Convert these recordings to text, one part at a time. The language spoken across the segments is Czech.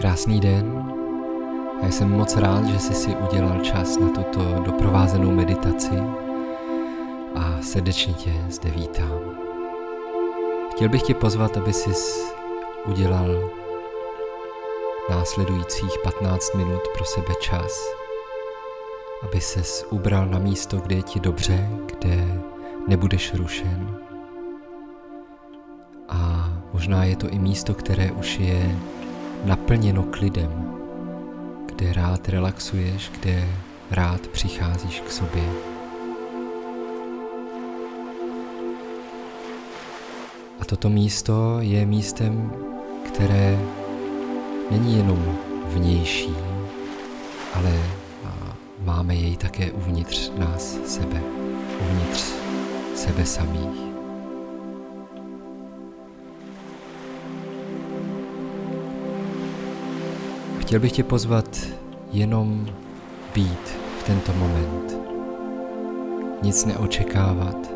Krásný den. Já jsem moc rád, že jsi si udělal čas na tuto doprovázenou meditaci a srdečně tě zde vítám. Chtěl bych tě pozvat, aby jsi udělal následujících 15 minut pro sebe čas, aby ses ubral na místo, kde je ti dobře, kde nebudeš rušen. A možná je to i místo, které už je naplněno klidem, kde rád relaxuješ, kde rád přicházíš k sobě. A toto místo je místem, které není jenom vnější, ale máme jej také uvnitř nás sebe, uvnitř sebe samých. Chtěl bych tě pozvat jenom být v tento moment. Nic neočekávat,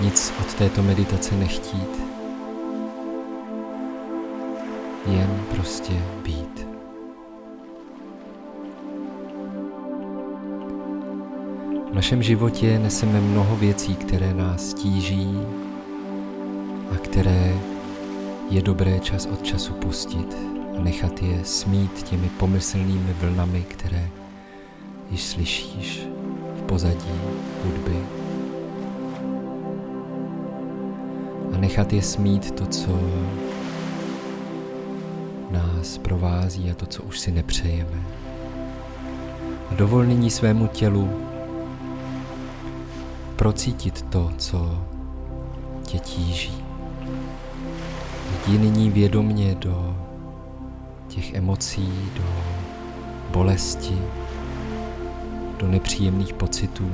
nic od této meditace nechtít, jen prostě být. V našem životě neseme mnoho věcí, které nás tíží a které je dobré čas od času pustit nechat je smít těmi pomyslnými vlnami, které již slyšíš v pozadí hudby. A nechat je smít to, co nás provází a to, co už si nepřejeme. A dovol nyní svému tělu procítit to, co tě tíží. Jdi nyní vědomně do těch emocí, do bolesti, do nepříjemných pocitů.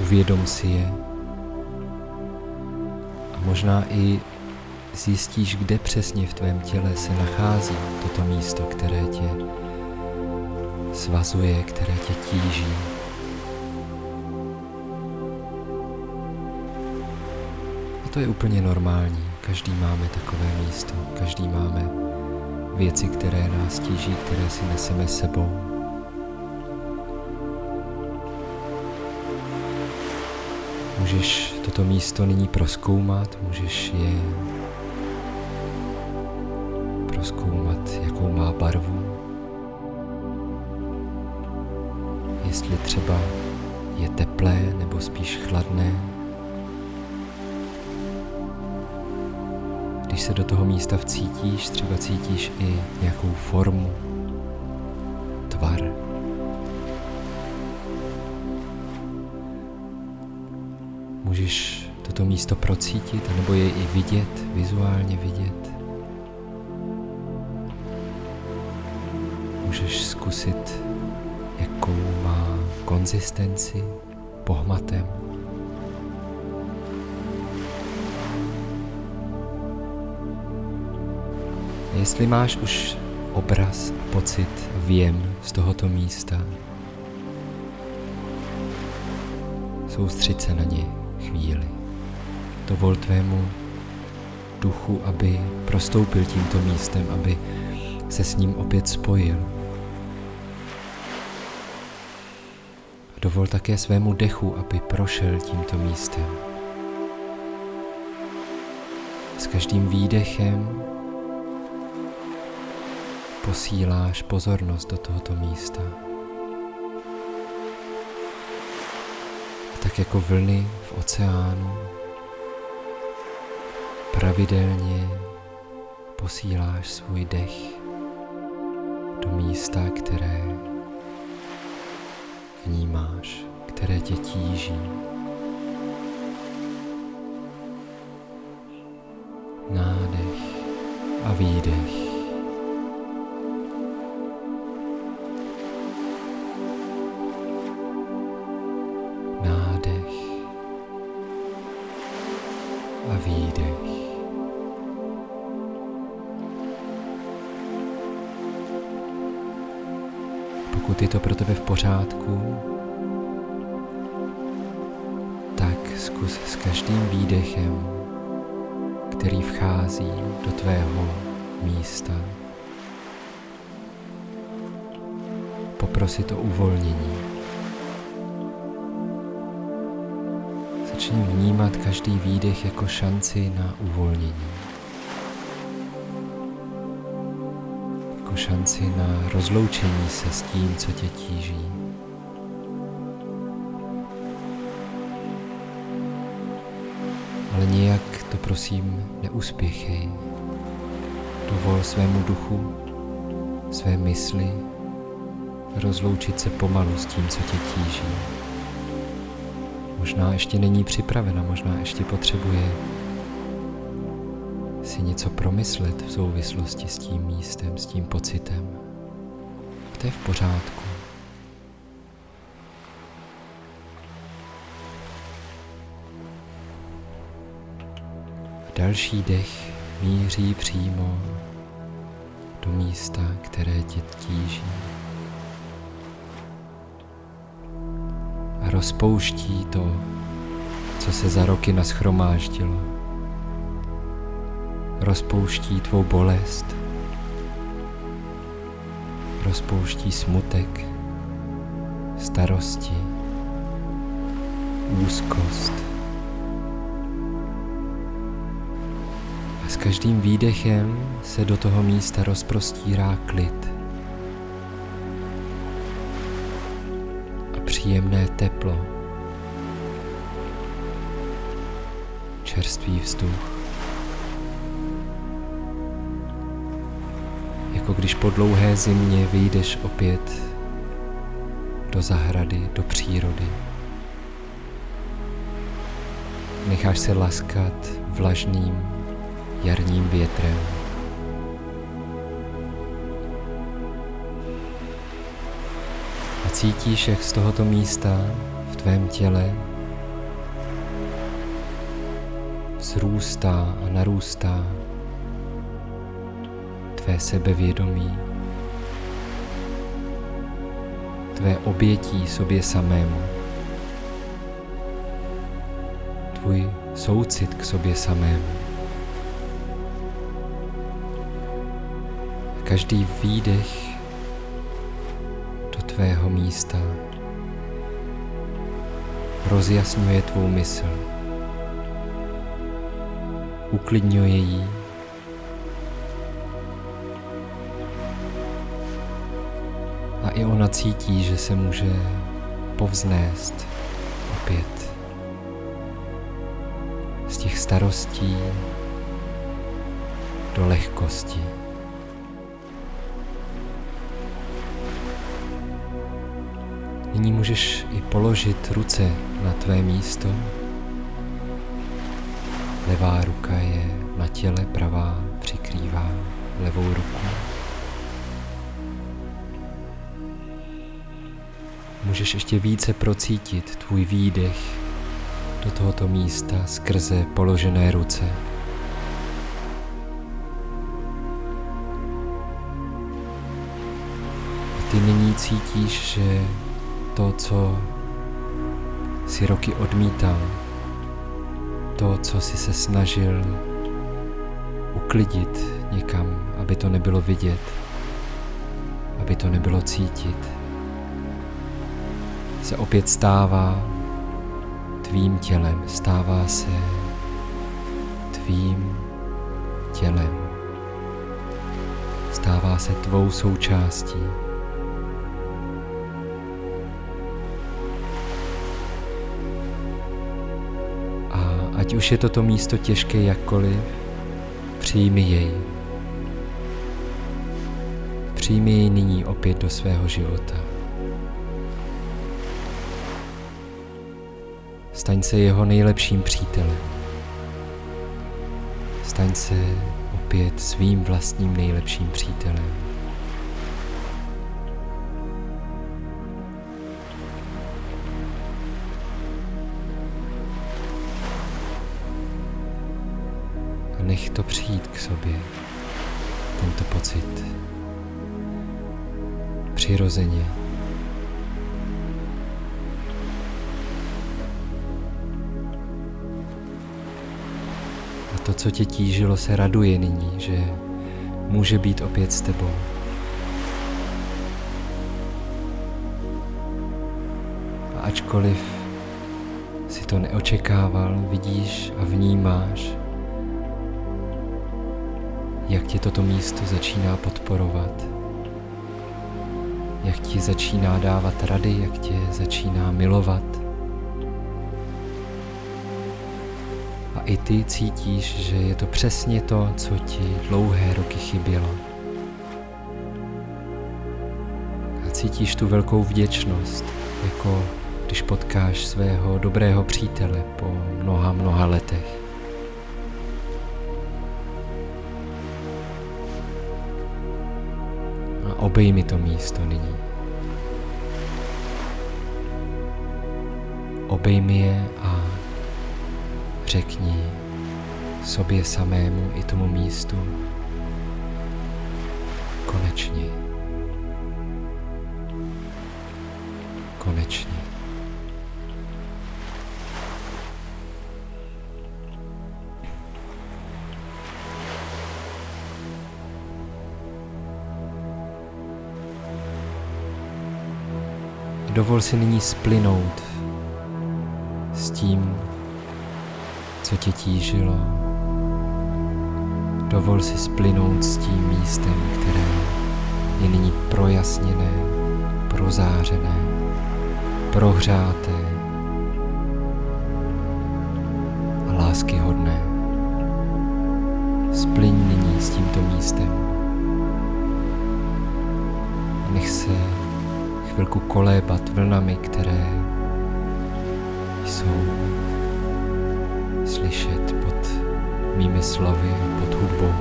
Uvědom si je a možná i zjistíš, kde přesně v tvém těle se nachází toto místo, které tě svazuje, které tě tíží. A to je úplně normální. Každý máme takové místo, každý máme věci, které nás tíží, které si neseme sebou. Můžeš toto místo nyní proskoumat, můžeš je proskoumat, jakou má barvu. Jestli třeba je teplé nebo spíš chladné. Když se do toho místa vcítíš, třeba cítíš i nějakou formu, tvar. Můžeš toto místo procítit, nebo je i vidět, vizuálně vidět. Můžeš zkusit, jakou má konzistenci, pohmatem. Jestli máš už obraz pocit, věm z tohoto místa, soustřed se na ně chvíli. Dovol tvému duchu, aby prostoupil tímto místem, aby se s ním opět spojil. Dovol také svému dechu, aby prošel tímto místem. S každým výdechem posíláš pozornost do tohoto místa. A tak jako vlny v oceánu pravidelně posíláš svůj dech do místa, které vnímáš, které tě tíží. Nádech a výdech. Je to pro tebe v pořádku, tak zkus s každým výdechem, který vchází do tvého místa. Poprosit o uvolnění. Začni vnímat každý výdech jako šanci na uvolnění. Šanci na rozloučení se s tím, co tě tíží. Ale nějak to prosím neuspěchej. Dovol svému duchu, své mysli rozloučit se pomalu s tím, co tě tíží. Možná ještě není připravena, možná ještě potřebuje si něco promyslet v souvislosti s tím místem, s tím pocitem. To je v pořádku. Další dech míří přímo do místa, které tě tíží. A rozpouští to, co se za roky naschromáždilo. Rozpouští tvou bolest, rozpouští smutek, starosti, úzkost. S každým výdechem se do toho místa rozprostírá klid a příjemné teplo, čerstvý vzduch. Jako když po dlouhé zimě vyjdeš opět do zahrady, do přírody. Necháš se laskat vlažným jarním větrem. A cítíš, jak z tohoto místa v tvém těle zrůstá a narůstá tvé sebevědomí, tvé obětí sobě samému, tvůj soucit k sobě samému. každý výdech do tvého místa rozjasňuje tvou mysl, uklidňuje ji i ona cítí, že se může povznést opět z těch starostí do lehkosti. Nyní můžeš i položit ruce na tvé místo. Levá ruka je na těle, pravá přikrývá levou ruku. Můžeš ještě více procítit tvůj výdech do tohoto místa skrze položené ruce. A ty nyní cítíš, že to, co si roky odmítal, to, co si se snažil uklidit někam, aby to nebylo vidět, aby to nebylo cítit, se opět stává tvým tělem, stává se tvým tělem, stává se tvou součástí. Ať už je toto místo těžké jakkoliv, přijmi jej. Přijmi jej nyní opět do svého života. Staň se jeho nejlepším přítelem. Staň se opět svým vlastním nejlepším přítelem. nech to přijít k sobě, tento pocit. Přirozeně. To, co tě tížilo, se raduje nyní, že může být opět s tebou. A ačkoliv si to neočekával, vidíš a vnímáš, jak tě toto místo začíná podporovat, jak ti začíná dávat rady, jak tě začíná milovat. I ty cítíš, že je to přesně to, co ti dlouhé roky chybělo. A cítíš tu velkou vděčnost, jako když potkáš svého dobrého přítele po mnoha, mnoha letech. A obejmi to místo nyní. Obejmi je a řekni sobě samému i tomu místu konečně. Konečně. Dovol si nyní splynout s tím, co tě tížilo. Dovol si splynout s tím místem, které je nyní projasněné, prozářené, prohřáté a láskyhodné. Splyň nyní s tímto místem. Nech se chvilku kolébat vlnami, které jsou slyšet pod mými slovy, pod hudbou.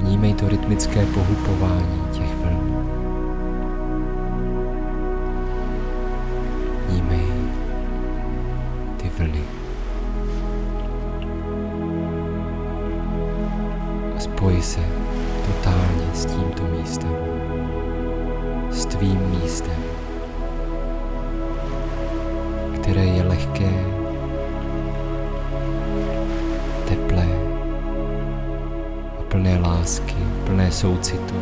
Vnímej to rytmické pohupování těch vln. Vnímej ty vlny. Spoj se totálně s tímto místem, s tvým místem, které je lehké, teplé a plné lásky, plné soucitu.